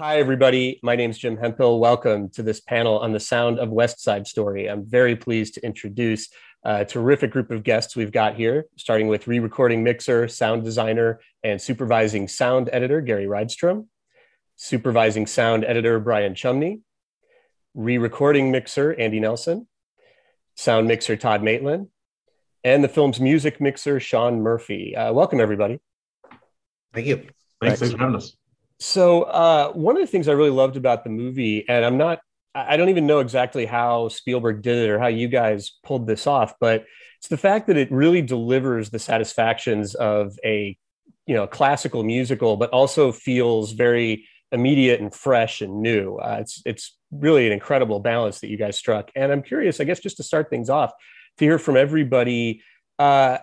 Hi, everybody. My name is Jim Hemphill. Welcome to this panel on the sound of West Side Story. I'm very pleased to introduce a terrific group of guests we've got here, starting with re recording mixer, sound designer, and supervising sound editor Gary Rydstrom, supervising sound editor Brian Chumney, re recording mixer Andy Nelson, sound mixer Tod Maitland, and the film's music mixer Shawn Murphy. Uh, welcome, everybody. Thank you. Thanks, Thanks for having us. So, uh, one of the things I really loved about the movie, and I'm not I don't even know exactly how Spielberg did it or how you guys pulled this off, but it's the fact that it really delivers the satisfactions of a you know classical musical, but also feels very immediate and fresh and new. Uh, it's it's really an incredible balance that you guys struck. And I'm curious, I guess, just to start things off, to hear from everybody uh,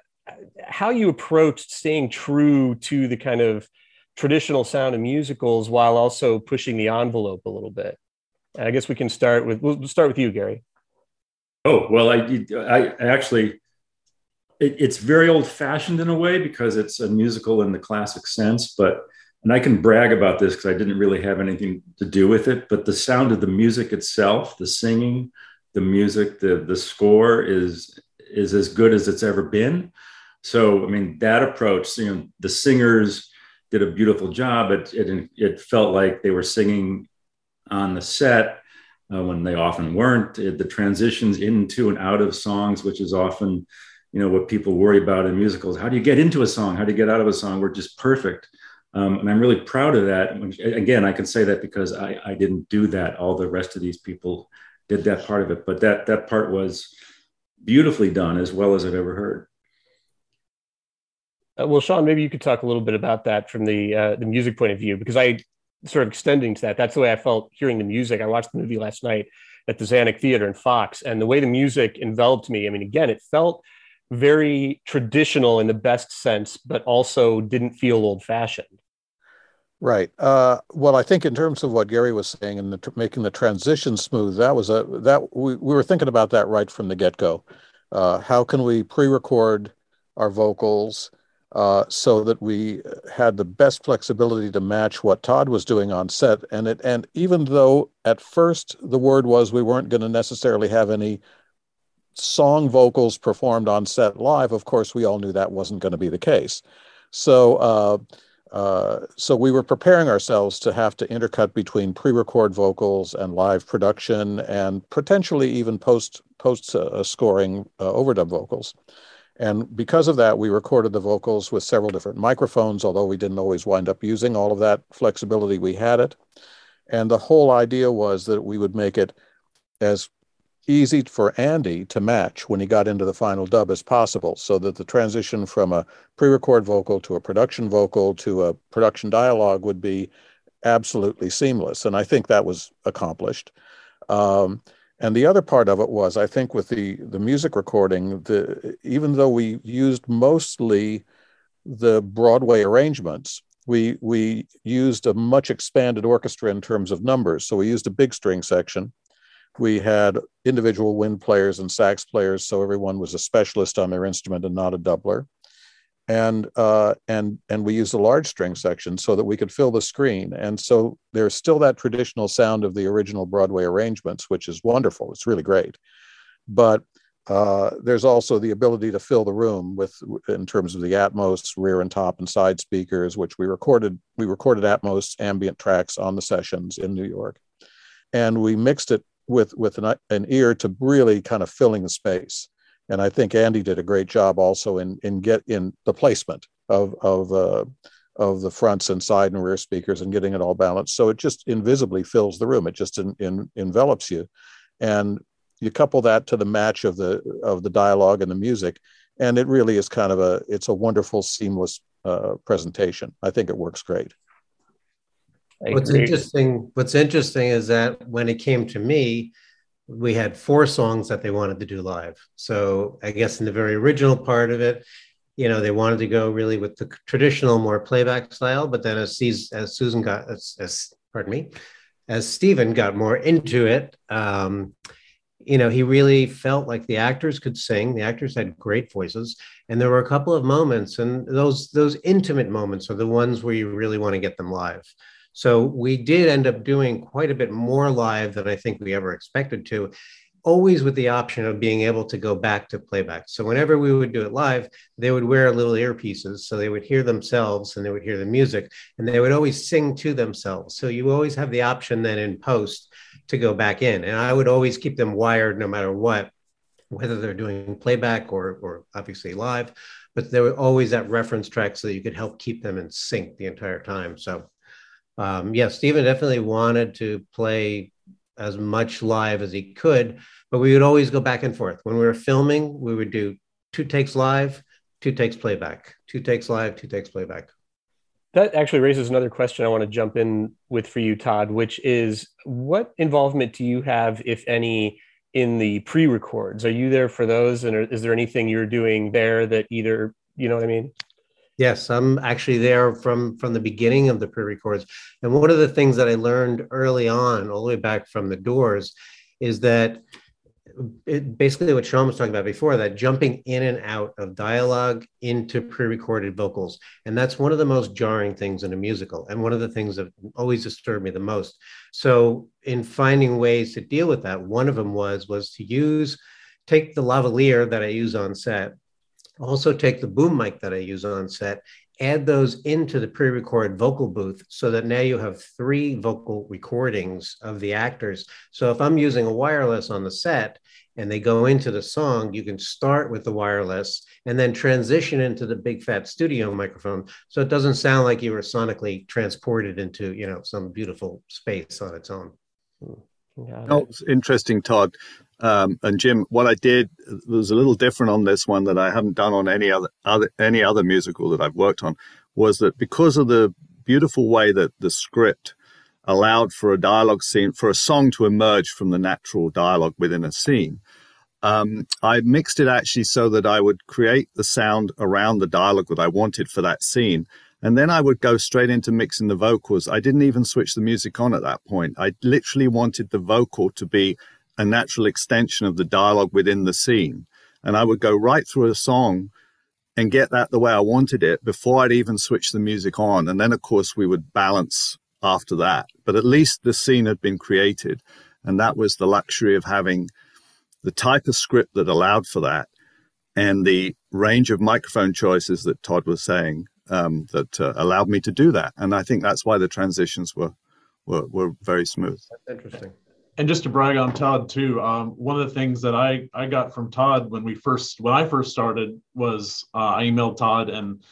how you approached staying true to the kind of traditional sound of musicals while also pushing the envelope a little bit. I guess we can start with we'll start with you, Gary. Oh well, I I actually it, it's very old fashioned in a way because it's a musical in the classic sense, but and I can brag about this because I didn't really have anything to do with it, but the sound of the music itself, the singing, the music, the the score is is as good as it's ever been. So I mean that approach, you know, the singers did a beautiful job. It it, it felt like they were singing on the set uh, when they often weren't. the transitions into and out of songs, which is often, you know, what people worry about in musicals. How do you get into a song? How do you get out of a song? Were just perfect. Um, and I'm really proud of that. Again, I can say that because I, I didn't do that. All the rest of these people did that part of it, but that that part was beautifully done as well as I've ever heard. Uh, well, Shawn, maybe you could talk a little bit about that from the uh, the music point of view, because I sort of extending to that. That's the way I felt hearing the music. I watched the movie last night at the Zanuck Theater in Fox, and the way the music enveloped me. I mean, again, it felt very traditional in the best sense, but also didn't feel old fashioned. Right. Uh, well, I think in terms of what Gary was saying and the, making the transition smooth, that was a that we, we were thinking about that right from the get go. Uh, how can we pre-record our vocals? Uh, so that we had the best flexibility to match what Tod was doing on set. And it and even though at first the word was we weren't going to necessarily have any song vocals performed on set live, of course we all knew that wasn't going to be the case. So uh, uh, so we were preparing ourselves to have to intercut between pre-record vocals and live production, and potentially even post post uh, scoring uh, overdub vocals. And because of that, we recorded the vocals with several different microphones, although we didn't always wind up using all of that flexibility. We had it. And the whole idea was that we would make it as easy for Andy to match when he got into the final dub as possible, so that the transition from a pre record vocal to a production vocal to a production dialogue would be absolutely seamless. And I think that was accomplished. Um, and the other part of it was, I think, with the the music recording, the even though we used mostly the Broadway arrangements, we we used a much expanded orchestra in terms of numbers. So we used a big string section. We had individual wind players and sax players, so everyone was a specialist on their instrument and not a doubler and uh, and and we used a large string section so that we could fill the screen. And so there's still that traditional sound of the original Broadway arrangements, which is wonderful. It's really great, but uh, there's also the ability to fill the room with in terms of the Atmos rear and top and side speakers, which we recorded. We recorded Atmos ambient tracks on the sessions in New York, and we mixed it with with an, an ear to really kind of filling the space and I think Andy did a great job also in in get in the placement of of uh, of the fronts and side and rear speakers and getting it all balanced. So it just invisibly fills the room. It just in, in, envelops you, and you couple that to the match of the of the dialogue and the music, and it really is kind of a it's a wonderful seamless uh, presentation. I think it works great. What's interesting What's interesting is that when it came to me, we had four songs that they wanted to do live. So I guess in the very original part of it, you know, they wanted to go really with the traditional, more playback style. But then as, as Susan got, as, as pardon me, as Steven got more into it, um, you know, he really felt like the actors could sing. The actors had great voices, and there were a couple of moments, and those those intimate moments are the ones where you really want to get them live. So we did end up doing quite a bit more live than I think we ever expected to always with the option of being able to go back to playback. So whenever we would do it live, they would wear little earpieces so they would hear themselves and they would hear the music and they would always sing to themselves. So you always have the option then in post to go back in. And I would always keep them wired no matter what, whether they're doing playback or, or obviously live, but there were always that reference track so that you could help keep them in sync the entire time. So um, yeah, Steven definitely wanted to play as much live as he could but we would always go back and forth. When we were filming, we would do two takes live, two takes playback, two takes live, two takes playback. That actually raises another question I want to jump in with for you, Tod, which is what involvement do you have, if any, in the pre records? Are you there for those? And is there anything you're doing there that either, you know what I mean? Yes, I'm actually there from from the beginning of the pre-records. And one of the things that I learned early on, all the way back from the doors, is that it, basically what Shawn was talking about before that jumping in and out of dialogue into pre-recorded vocals and that's one of the most jarring things in a musical and one of the things that always disturbed me the most so in finding ways to deal with that one of them was was to use take the lavalier that i use on set also take the boom mic that i use on set add those into the pre-record vocal booth so that now you have three vocal recordings of the actors so if i'm using a wireless on the set and they go into the song, you can start with the wireless and then transition into the big fat studio microphone. So it doesn't sound like you were sonically transported into, you know, some beautiful space on its own. Oh, interesting, Tod. Um, and Jim, what I did was a little different on this one that I haven't done on any other, other any other musical that I've worked on, was that because of the beautiful way that the script allowed for a dialogue scene, for a song to emerge from the natural dialogue within a scene, um, I mixed it actually so that I would create the sound around the dialogue that I wanted for that scene. And then I would go straight into mixing the vocals. I didn't even switch the music on at that point. I literally wanted the vocal to be a natural extension of the dialogue within the scene. And I would go right through a song and get that the way I wanted it before I'd even switch the music on. And then, of course, we would balance after that. But at least the scene had been created. And that was the luxury of having the type of script that allowed for that and the range of microphone choices that Tod was saying um, that uh, allowed me to do that. And I think that's why the transitions were were, were very smooth. That's interesting. And just to brag on Tod too, um, one of the things that I I got from Tod when we first when I first started was uh, I emailed Tod and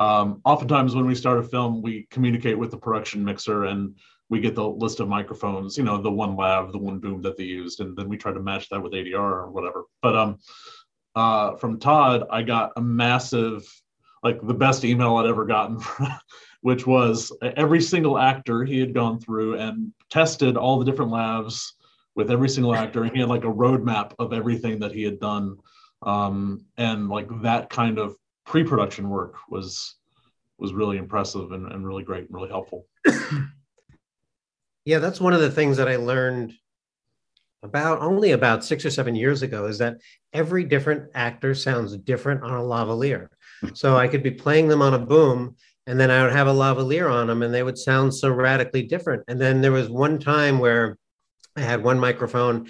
um, oftentimes when we start a film we communicate with the production mixer and we get the list of microphones, you know, the one lav, the one boom that they used, and then we try to match that with ADR or whatever. But um, uh, from Tod, I got a massive, like the best email I'd ever gotten, which was every single actor he had gone through and tested all the different lavs with every single actor, and he had like a roadmap of everything that he had done, um, and like that kind of pre-production work was was really impressive and, and really great and really helpful. Yeah, that's one of the things that I learned about only about six or seven years ago is that every different actor sounds different on a lavalier. So I could be playing them on a boom and then I would have a lavalier on them and they would sound so radically different. And then there was one time where I had one microphone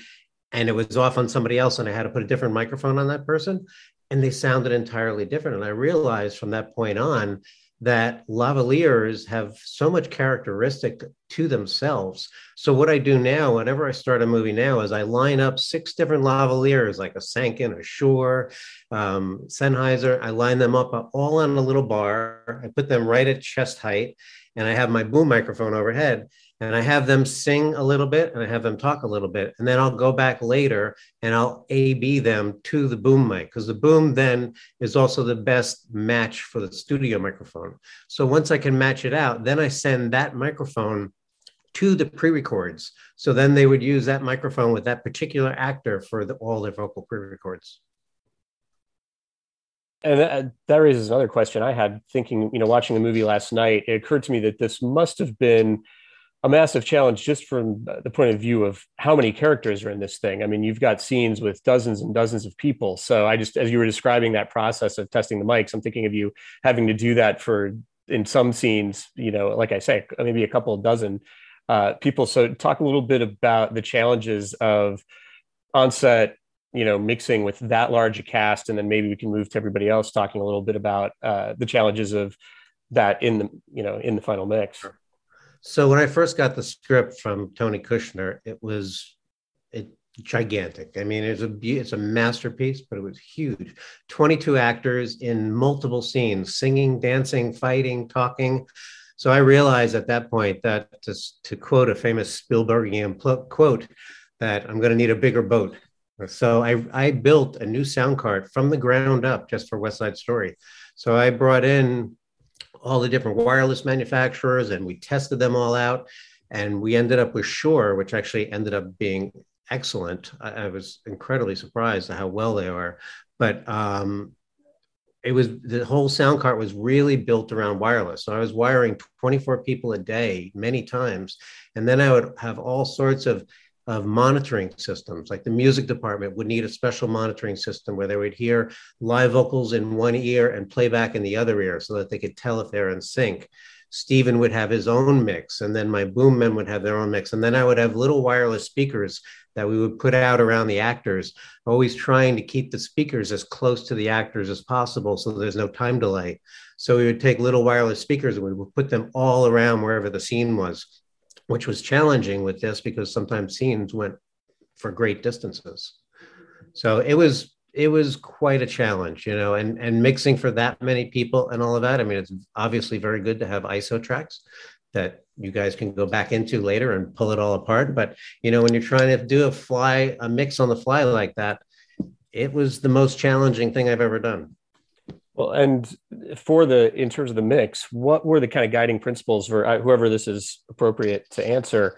and it was off on somebody else and I had to put a different microphone on that person and they sounded entirely different. And I realized from that point on that lavaliers have so much characteristic to themselves. So what I do now, whenever I start a movie now, is I line up six different lavaliers, like a Sanken, a Shure, um, Sennheiser. I line them up all on a little bar. I put them right at chest height, and I have my boom microphone overhead and I have them sing a little bit and I have them talk a little bit. And then I'll go back later and I'll A B them to the boom mic because the boom then is also the best match for the studio microphone. So once I can match it out, then I send that microphone to the pre-records. So then they would use that microphone with that particular actor for the, all their vocal pre-records. And that, that raises another question I had thinking, you know, watching the movie last night. It occurred to me that this must have been a massive challenge just from the point of view of how many characters are in this thing. I mean, you've got scenes with dozens and dozens of people. So I just, as you were describing that process of testing the mics, I'm thinking of you having to do that for in some scenes, you know, like I say, maybe a couple dozen uh, people. So talk a little bit about the challenges of onset, you know, mixing with that large a cast, and then maybe we can move to everybody else talking a little bit about uh, the challenges of that in the, you know, in the final mix. So when I first got the script from Tony Kushner, it was it gigantic. I mean, it's a it's a masterpiece, but it was huge. 22 actors in multiple scenes, singing, dancing, fighting, talking. So I realized at that point that to, to quote a famous Spielbergian pl- quote, that I'm going to need a bigger boat. So I, I built a new sound cart from the ground up just for West Side Story. So I brought in all the different wireless manufacturers and we tested them all out. And we ended up with Shure, which actually ended up being excellent. I, I was incredibly surprised at how well they are. But um, it was the whole sound cart was really built around wireless. So I was wiring 24 people a day many times. And then I would have all sorts of of monitoring systems. Like the music department would need a special monitoring system where they would hear live vocals in one ear and playback in the other ear so that they could tell if they're in sync. Steven would have his own mix, and then my boom men would have their own mix. And then I would have little wireless speakers that we would put out around the actors, always trying to keep the speakers as close to the actors as possible so there's no time delay. So we would take little wireless speakers and we would put them all around wherever the scene was which was challenging with this because sometimes scenes went for great distances. So it was it was quite a challenge, you know, and and mixing for that many people and all of that. I mean, it's obviously very good to have ISO tracks that you guys can go back into later and pull it all apart. But you know, when you're trying to do a fly a mix on the fly like that, it was the most challenging thing I've ever done. Well, and for the in terms of the mix, what were the kind of guiding principles for uh, whoever this is appropriate to answer?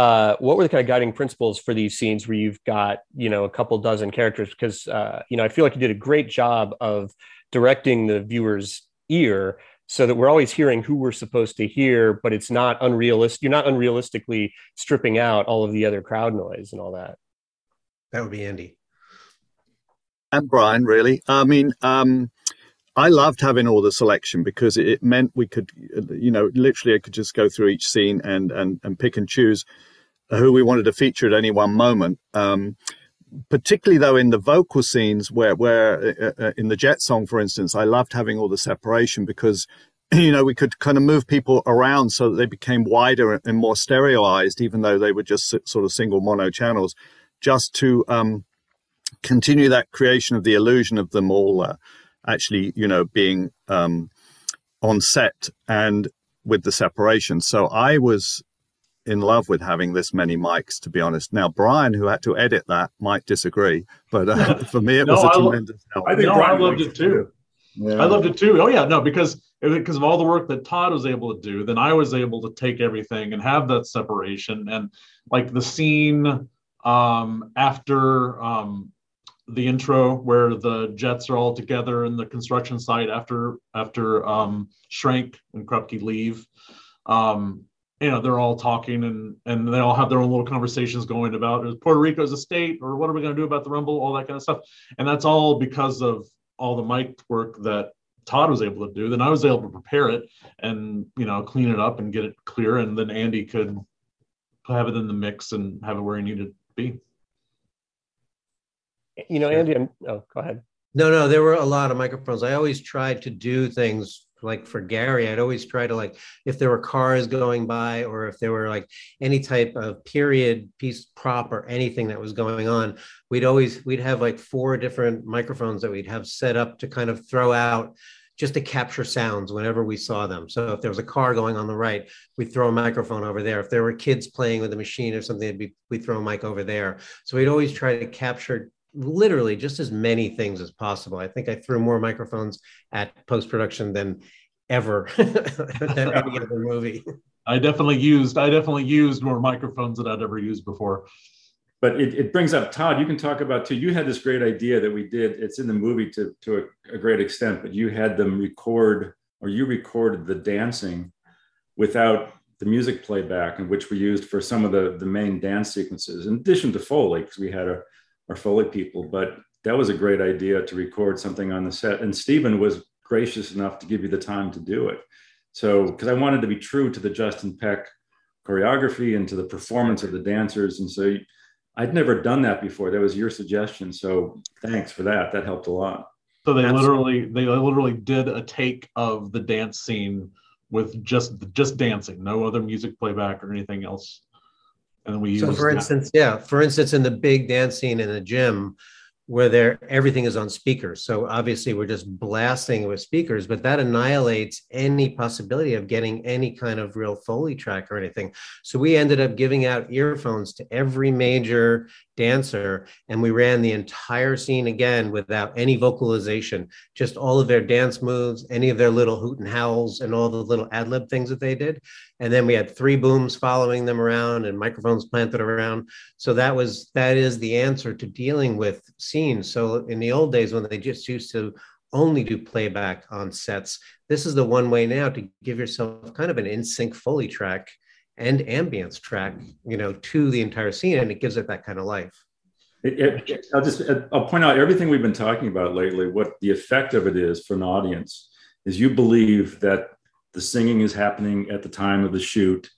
Uh, what were the kind of guiding principles for these scenes where you've got you know a couple dozen characters? Because uh, you know I feel like you did a great job of directing the viewer's ear so that we're always hearing who we're supposed to hear, but it's not unrealistic. You're not unrealistically stripping out all of the other crowd noise and all that. That would be Andy and Brian. Really, I mean. Um, I loved having all the selection because it meant we could, you know, literally I could just go through each scene and and and pick and choose who we wanted to feature at any one moment. Um, particularly though in the vocal scenes where where uh, uh in the Jet song, for instance, I loved having all the separation because you know we could kind of move people around so that they became wider and more stereoized, even though they were just sort of single mono channels, just to um, continue that creation of the illusion of them all. Uh, actually, you know, being um, on set and with the separation. So I was in love with having this many mics, to be honest. Now, Brian, who had to edit that, might disagree, but uh, for me, it no, was a I tremendous lo- help. I think no, Brian I loved it too. Yeah. I loved it too. Oh yeah, no, because because of all the work that Tod was able to do, then I was able to take everything and have that separation and like the scene um, after um, the intro where the jets are all together in the construction site after after um, Schrank and Krupke leave. Um, you know, they're all talking and and they all have their own little conversations going about is Puerto Rico as a state or what are we going to do about the Rumble, all that kind of stuff. And that's all because of all the mic work that Tod was able to do. Then I was able to prepare it and you know clean it up and get it clear, and then Andy could have it in the mix and have it where he needed to be you know, Andy, I'm, oh, go ahead. No, no, there were a lot of microphones. I always tried to do things like for Gary, I'd always try to like if there were cars going by or if there were like any type of period piece prop or anything that was going on, we'd always we'd have like four different microphones that we'd have set up to kind of throw out just to capture sounds whenever we saw them. So if there was a car going on the right, we'd throw a microphone over there. If there were kids playing with a machine or something, be, we'd throw a mic over there. So we'd always try to capture literally just as many things as possible. I think I threw more microphones at post production than ever than any other movie. I definitely used I definitely used more microphones than I'd ever used before. But it, it brings up Tod. You can talk about too. You had this great idea that we did. It's in the movie to to a, a great extent, but you had them record or you recorded the dancing without the music playback, and which we used for some of the the main dance sequences, in addition to Foley, because we had a our Foley people. But that was a great idea to record something on the set. And Steven was gracious enough to give you the time to do it. So, because I wanted to be true to the Justin Peck choreography and to the performance of the dancers. And so I'd never done that before. That was your suggestion. So thanks for that. That helped a lot. So they literally they literally did a take of the dance scene with just just dancing, no other music playback or anything else. And we so for instance, that. yeah, for instance, in the big dance scene in the gym, where there everything is on speakers. So obviously we're just blasting with speakers, but that annihilates any possibility of getting any kind of real Foley track or anything. So we ended up giving out earphones to every major dancer and we ran the entire scene again without any vocalization, just all of their dance moves, any of their little hoot and howls and all the little ad lib things that they did and then we had three booms following them around and microphones planted around so that was that is the answer to dealing with scenes so in the old days when they just used to only do playback on sets this is the one way now to give yourself kind of an in sync foley track and ambience track you know to the entire scene and it gives it that kind of life it, it, I'll just I'll point out everything we've been talking about lately. What the effect of it is for an audience is you believe that the singing is happening at the time of the shoot,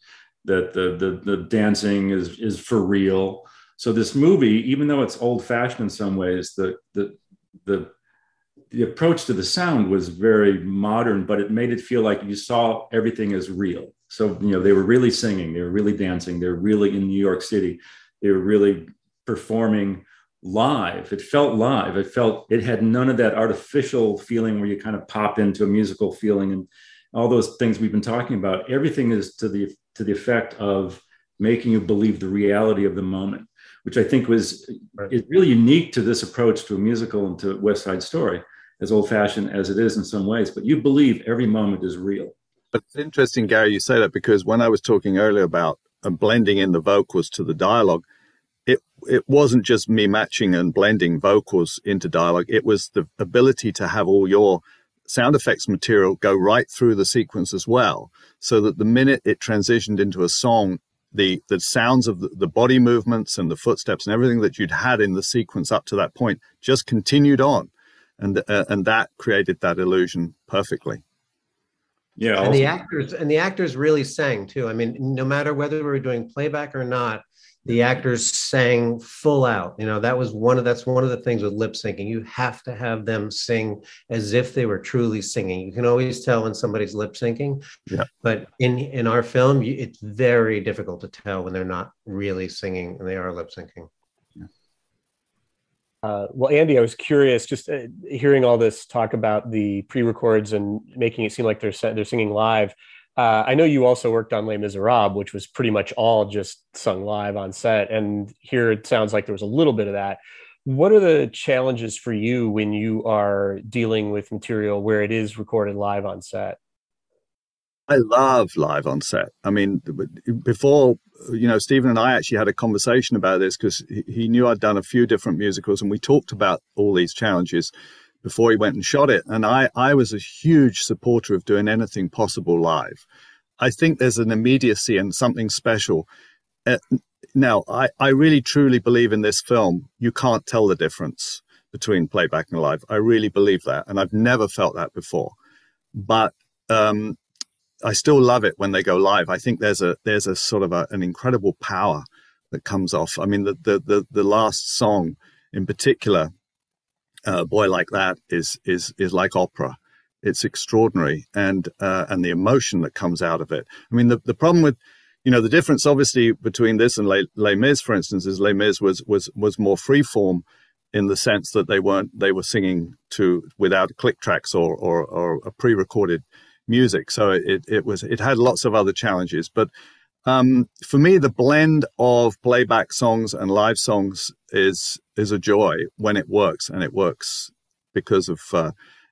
that the the, the dancing is is for real. So this movie, even though it's old fashioned in some ways, the the the the approach to the sound was very modern, but it made it feel like you saw everything as real. So you know they were really singing, they were really dancing, they were really in New York City, they were really performing live. It felt live. It felt it had none of that artificial feeling where you kind of pop into a musical feeling and all those things we've been talking about everything is to the to the effect of making you believe the reality of the moment which i think was right. is really unique to this approach to a musical and to west side story as old fashioned as it is in some ways. But you believe every moment is real. But it's interesting gary you say that because when i was talking earlier about uh, blending in the vocals to the dialogue it it wasn't just me matching and blending vocals into dialogue. It was the ability to have all your sound effects material go right through the sequence as well, so that the minute it transitioned into a song, the the sounds of the, the body movements and the footsteps and everything that you'd had in the sequence up to that point just continued on, and uh, and that created that illusion perfectly. Yeah, and the actors and the actors really sang too. I mean, no matter whether we were doing playback or not, the actors sang full out you know that was one of that's one of the things with lip syncing you have to have them sing as if they were truly singing you can always tell when somebody's lip syncing yeah. but in in our film it's very difficult to tell when they're not really singing and they are lip syncing uh, well, Andy, I was curious, just uh, hearing all this talk about the pre-records and making it seem like they're they're singing live. Uh, I know you also worked on Les Miserables, which was pretty much all just sung live on set. And here it sounds like there was a little bit of that. What are the challenges for you when you are dealing with material where it is recorded live on set? I love live on set. I mean, before, you know, Steven and I actually had a conversation about this because he knew I'd done a few different musicals and we talked about all these challenges before he went and shot it. And I, I was a huge supporter of doing anything possible live. I think there's an immediacy and something special. Uh, now, I, I really truly believe in this film, you can't tell the difference between playback and live. I really believe that. And I've never felt that before. But um, I still love it when they go live. I think there's a there's a sort of a, an incredible power that comes off. I mean, the, the the the last song in particular a boy like that is is is like opera. It's extraordinary, and uh, and the emotion that comes out of it. I mean, the the problem with you know the difference obviously between this and Les, Mis, for instance, is Les Mis was was was more freeform in the sense that they weren't they were singing to without click tracks or or, or a pre-recorded music. So it it was it had lots of other challenges, but um, for me, the blend of playback songs and live songs is is a joy when it works, and it works because of uh,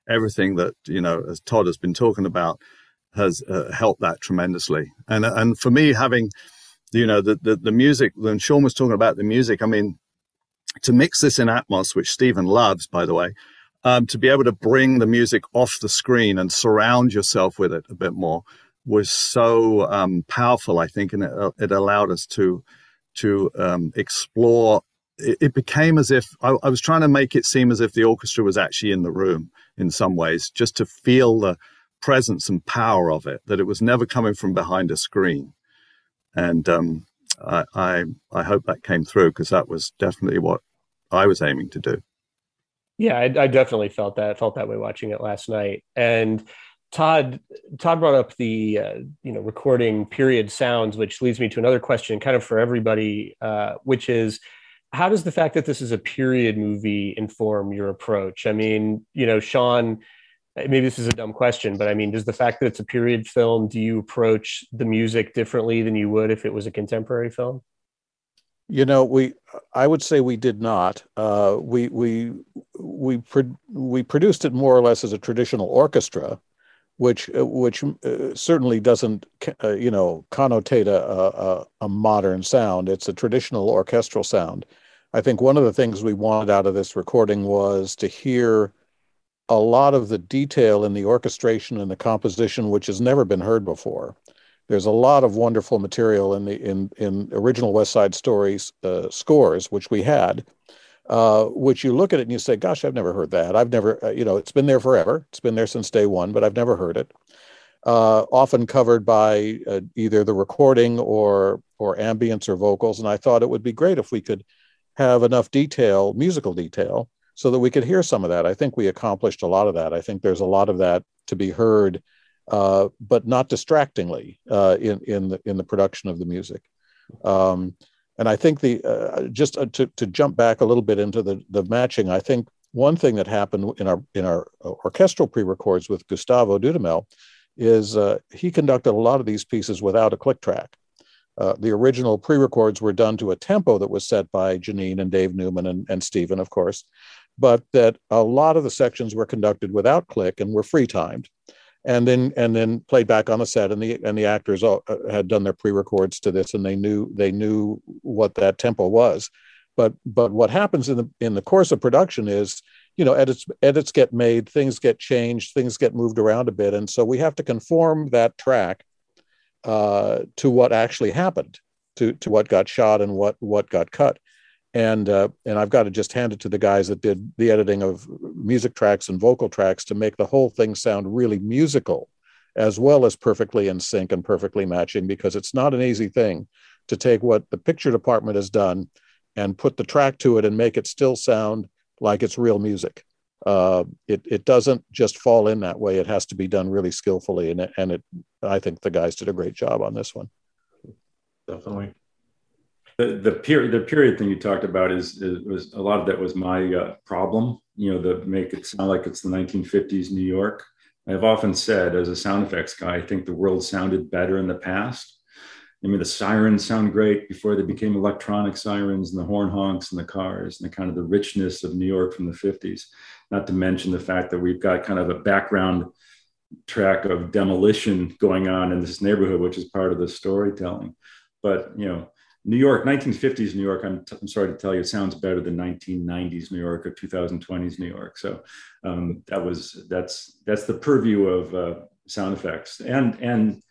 everything that you know, as Tod has been talking about, has uh, helped that tremendously. And and for me, having you know the, the the music, when Shawn was talking about the music, I mean, to mix this in Atmos, which Steven loves, by the way, um, to be able to bring the music off the screen and surround yourself with it a bit more was so um, powerful, I think, and it, uh, it, allowed us to to um, explore. It, it, became as if I, I, was trying to make it seem as if the orchestra was actually in the room in some ways, just to feel the presence and power of it that it was never coming from behind a screen. And um, I, I, I hope that came through because that was definitely what I was aiming to do. Yeah, I, I, definitely felt that I felt that way watching it last night. And Tod Tod brought up the uh, you know recording period sounds, which leads me to another question, kind of for everybody, uh, which is how does the fact that this is a period movie inform your approach? I mean, you know, Shawn, maybe this is a dumb question, but I mean, does the fact that it's a period film, do you approach the music differently than you would if it was a contemporary film? You know, we I would say we did not. Uh, we we we pro- we produced it more or less as a traditional orchestra, which uh, which uh, certainly doesn't uh, you know connotate a, a, a modern sound. It's a traditional orchestral sound. I think one of the things we wanted out of this recording was to hear a lot of the detail in the orchestration and the composition, which has never been heard before. There's a lot of wonderful material in the in in original West Side Stories uh, scores, which we had, uh, which you look at it and you say, "Gosh, I've never heard that. I've never, uh, you know, it's been there forever. It's been there since day one, but I've never heard it." Uh, often covered by uh, either the recording or or ambience or vocals, and I thought it would be great if we could have enough detail, musical detail, so that we could hear some of that. I think we accomplished a lot of that. I think there's a lot of that to be heard uh, but not distractingly in in the in the production of the music. Um, and I think the uh, just uh, to to jump back a little bit into the the matching, I think one thing that happened in our in our orchestral pre-records with Gustavo Dudamel is uh, he conducted a lot of these pieces without a click track. Uh, the original pre-records were done to a tempo that was set by Jeanine and Dave Newman and, and Steven, of course, but that a lot of the sections were conducted without click and were free timed and then and then played back on the set and the and the actors all, uh, had done their pre-records to this and they knew they knew what that tempo was. But but what happens in the in the course of production is you know edits edits get made things get changed things get moved around a bit and so we have to conform that track uh, to what actually happened to to what got shot and what what got cut and uh, and I've got to just hand it to the guys that did the editing of music tracks and vocal tracks to make the whole thing sound really musical, as well as perfectly in sync and perfectly matching. Because it's not an easy thing to take what the picture department has done and put the track to it and make it still sound like it's real music. Uh, it it doesn't just fall in that way. It has to be done really skillfully, and and it I think the guys did a great job on this one. Definitely the the period the period thing you talked about is, is was a lot of that was my uh, problem. You know, the make it sound like it's the 1950s New York. I've often said, as a sound effects guy, I think the world sounded better in the past. I mean, the sirens sound great before they became electronic sirens, and the horn honks and the cars, and the kind of the richness of New York from the 50s. Not to mention the fact that we've got kind of a background track of demolition going on in this neighborhood, which is part of the storytelling. But you know, New York, 1950s New York, I'm, t- I'm sorry to tell you, sounds better than 1990s New York or 2020s New York. So um, that was that's that's the purview of uh, sound effects and and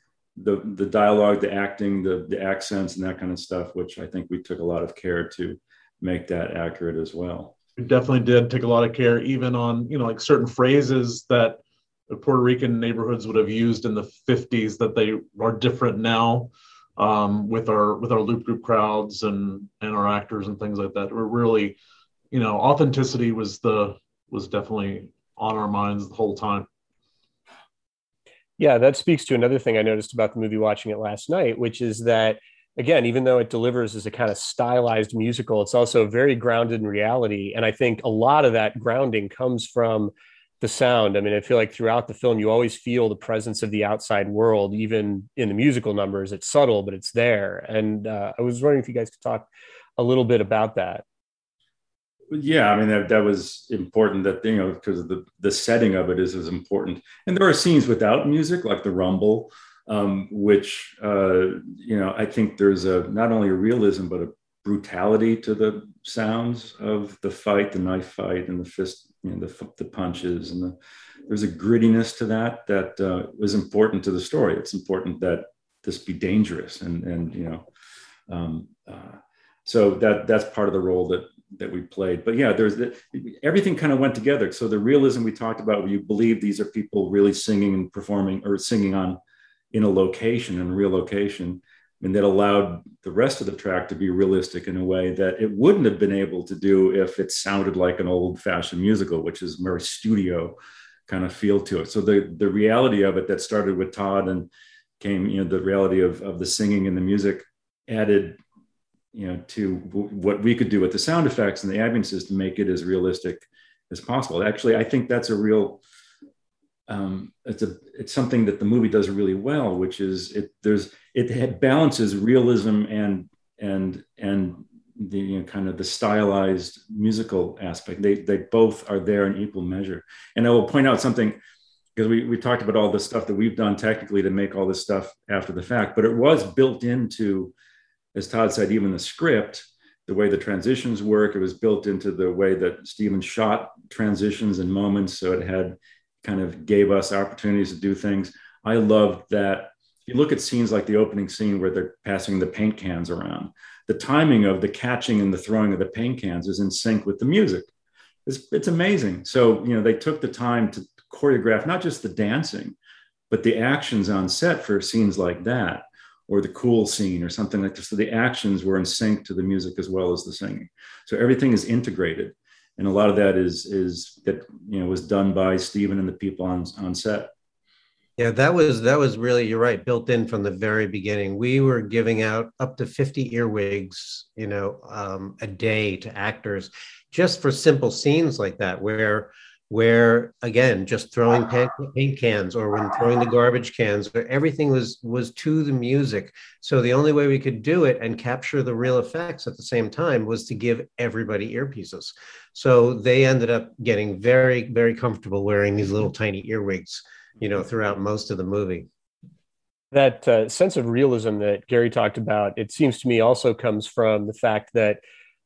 the the dialogue, the acting, the the accents, and that kind of stuff, which I think we took a lot of care to make that accurate as well. We definitely did take a lot of care, even on you know like certain phrases that Puerto Rican neighborhoods would have used in the 50s that they are different now um, with our with our loop group crowds and and our actors and things like that. We're really, you know, authenticity was the was definitely on our minds the whole time. Yeah, that speaks to another thing I noticed about the movie watching it last night, which is that again, even though it delivers as a kind of stylized musical, it's also very grounded in reality. And I think a lot of that grounding comes from the sound. I mean, I feel like throughout the film, you always feel the presence of the outside world, even in the musical numbers. It's subtle, but it's there. And uh, I was wondering if you guys could talk a little bit about that. Yeah, I mean that that was important. That you know because the the setting of it is as important. And there are scenes without music, like the rumble, um, which uh, you know I think there's a not only a realism but a brutality to the sounds of the fight, the knife fight, and the fist you know, the, the punches and the, there's a grittiness to that that uh, was important to the story. It's important that this be dangerous and, and you know, um, uh, so that that's part of the role that that we played. But yeah, there's the, everything kind of went together. So the realism we talked about, where you believe these are people really singing and performing or singing on in a location, in a real location, and that allowed the rest of the track to be realistic in a way that it wouldn't have been able to do if it sounded like an old-fashioned musical, which is very studio kind of feel to it. So the the reality of it that started with Tod and came, you know, the reality of of the singing and the music added you know to what we could do with the sound effects and the ambiances to make it as realistic as possible actually i think that's a real um, it's a it's something that the movie does really well which is it there's it balances realism and and and the you know, kind of the stylized musical aspect they they both are there in equal measure and i will point out something because we, we talked about all the stuff that we've done technically to make all this stuff after the fact but it was built into as Tod said, even the script, the way the transitions work, it was built into the way that Steven shot transitions and moments. So it had kind of gave us opportunities to do things. I loved that. If you look at scenes like the opening scene where they're passing the paint cans around, the timing of the catching and the throwing of the paint cans is in sync with the music. It's, it's amazing. So, you know, they took the time to choreograph not just the dancing, but the actions on set for scenes like that or the cool scene or something like this. So the actions were in sync to the music as well as the singing. So everything is integrated. And a lot of that is is that you know was done by Steven and the people on, on set. Yeah, that was that was really you're right, built in from the very beginning. We were giving out up to 50 earwigs, you know, um, a day to actors just for simple scenes like that where where again just throwing paint cans or when throwing the garbage cans everything was was to the music. So the only way we could do it and capture the real effects at the same time was to give everybody earpieces. So they ended up getting very very comfortable wearing these little tiny earwigs you know throughout most of the movie. That uh, sense of realism that gary talked about it seems to me also comes from the fact that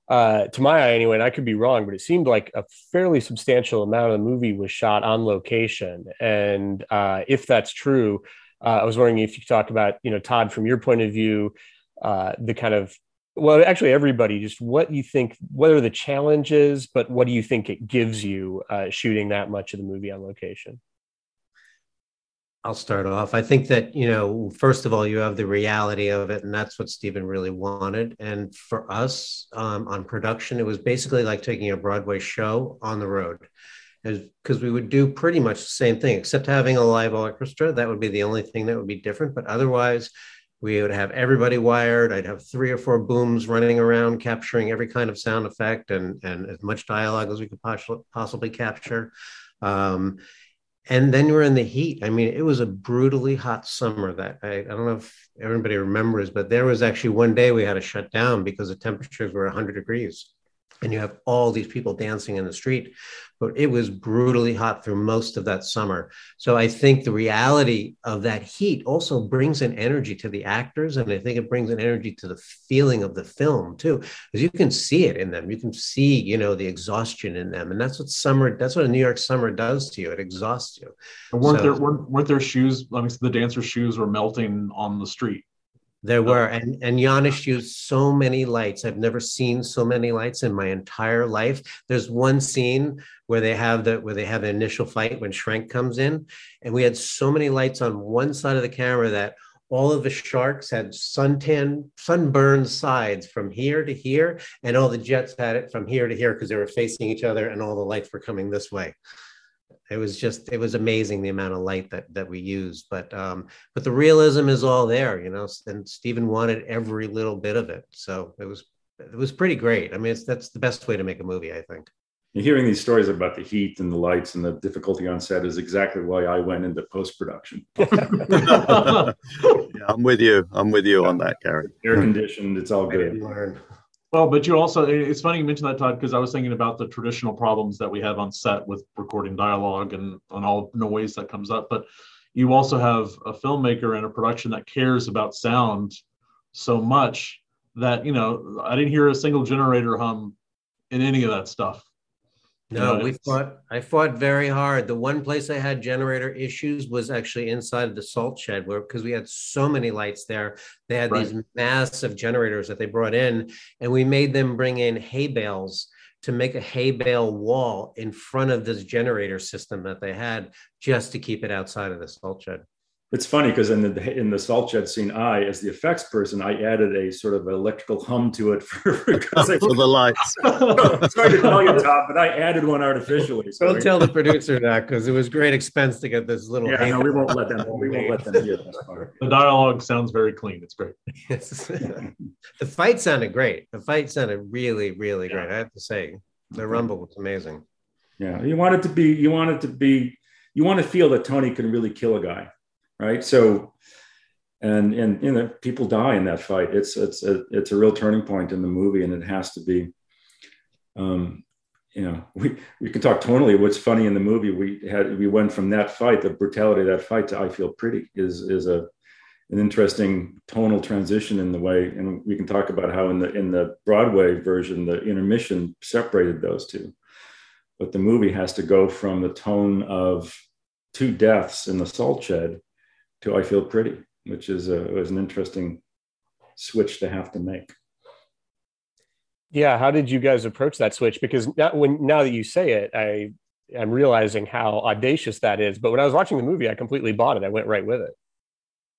uh, to my eye anyway, and I could be wrong, but it seemed like a fairly substantial amount of the movie was shot on location. And uh, if that's true, uh, I was wondering if you could talk about, you know, Tod, from your point of view, uh, the kind of well, actually, everybody, just what you think, what are the challenges, but what do you think it gives you uh, shooting that much of the movie on location? I'll start off. I think that, you know, first of all, you have the reality of it, and that's what Steven really wanted. And for us um, on production, it was basically like taking a Broadway show on the road. Because we would do pretty much the same thing, except having a live orchestra. That would be the only thing that would be different. But otherwise, we would have everybody wired. I'd have three or four booms running around, capturing every kind of sound effect and, and as much dialogue as we could possibly capture. Um, and then we're in the heat. I mean, it was a brutally hot summer that I, I don't know if everybody remembers, but there was actually one day we had to shut down because the temperatures were 100 degrees and you have all these people dancing in the street but it was brutally hot through most of that summer. So i think the reality of that heat also brings an energy to the actors and i think it brings an energy to the feeling of the film too because you can see it in them. You can see you know the exhaustion in them and that's what summer that's what a new york summer does to you. It exhausts you. And weren't so, there weren't, weren't their shoes i mean the dancers shoes were melting on the street there were, and and Janusz used so many lights. I've never seen so many lights in my entire life. There's one scene where they have the where they have an initial fight when Schrank comes in, and we had so many lights on one side of the camera that all of the sharks had suntan sunburned sides from here to here, and all the jets had it from here to here because they were facing each other, and all the lights were coming this way it was just it was amazing the amount of light that that we used but um but the realism is all there you know and Steven wanted every little bit of it so it was it was pretty great i mean it's that's the best way to make a movie i think hearing these stories about the heat and the lights and the difficulty on set is exactly why I went into post production. yeah, I'm with you. I'm with you on that, Gary. Air conditioned, it's all good. Well, but you also, it's funny you mentioned that, Tod, because I was thinking about the traditional problems that we have on set with recording dialogue and, and all noise that comes up. But you also have a filmmaker and a production that cares about sound so much that, you know, I didn't hear a single generator hum in any of that stuff. No, we fought. I fought very hard. The one place I had generator issues was actually inside of the salt shed, where because we had so many lights there, they had right. these massive generators that they brought in, and we made them bring in hay bales to make a hay bale wall in front of this generator system that they had, just to keep it outside of the salt shed it's funny because in the in the salt shed scene, I, as the effects person, I added a sort of electrical hum to it for, for, I, for the lights. sorry to tell you, Tom, but I added one artificially. So Don't tell the producer that because it was great expense to get this little. Yeah, no, we won't let them. We won't let them hear this part. The dialogue sounds very clean. It's great. the fight sounded great. The fight sounded really, really yeah. great. I have to say, the rumble was amazing. Yeah, you want it to be. You want it to be. You want to feel that Tony can really kill a guy right? So, and and you know, people die in that fight. It's it's a, it's a real turning point in the movie, and it has to be. Um, you know, we we can talk tonally. What's funny in the movie, we had we went from that fight, the brutality of that fight, to "I Feel Pretty" is is a an interesting tonal transition in the way, and we can talk about how in the in the Broadway version, the intermission separated those two, but the movie has to go from the tone of two deaths in the salt shed to I Feel Pretty, which is a, was an interesting switch to have to make. Yeah, how did you guys approach that switch? Because now, when now that you say it, I am realizing how audacious that is. But when I was watching the movie, I completely bought it. I went right with it.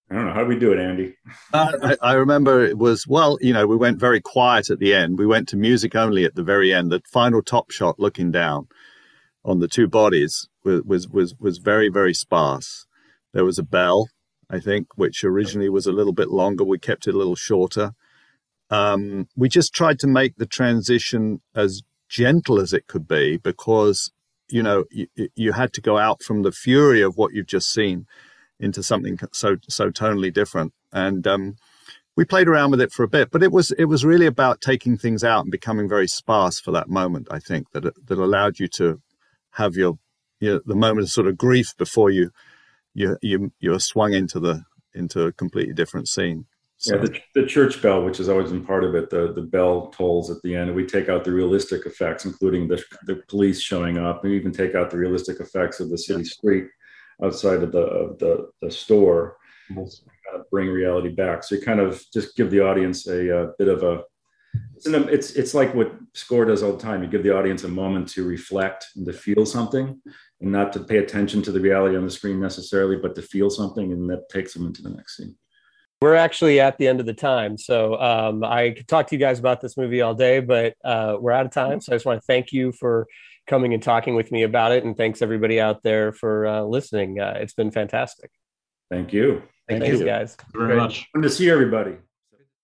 I don't know how do we do it, Andy. Uh, I, I, remember it was well, you know, we went very quiet at the end. We went to music only at the very end. The final top shot, looking down on the two bodies, was was was, was very very sparse. There was a bell, I think, which originally was a little bit longer. We kept it a little shorter. Um, we just tried to make the transition as gentle as it could be because, you know, you, you had to go out from the fury of what you've just seen into something so so tonally different. And um, we played around with it for a bit, but it was it was really about taking things out and becoming very sparse for that moment. I think that that allowed you to have your, your the moment of sort of grief before you you you you're swung into the into a completely different scene. So. Yeah, the, the church bell, which has always been part of it, the, the bell tolls at the end. And we take out the realistic effects, including the, the police showing up. We even take out the realistic effects of the city street outside of the of the, the store, kind of bring reality back. So you kind of just give the audience a, a bit of a it's, an, it's it's like what score does all the time. You give the audience a moment to reflect and to feel something, and not to pay attention to the reality on the screen necessarily, but to feel something, and that takes them into the next scene. We're actually at the end of the time, so um, I could talk to you guys about this movie all day, but uh, we're out of time. So I just want to thank you for coming and talking with me about it, and thanks everybody out there for uh, listening. Uh, it's been fantastic. Thank you. Thank Thanks, you, guys. Very Great. much. Fun to see everybody.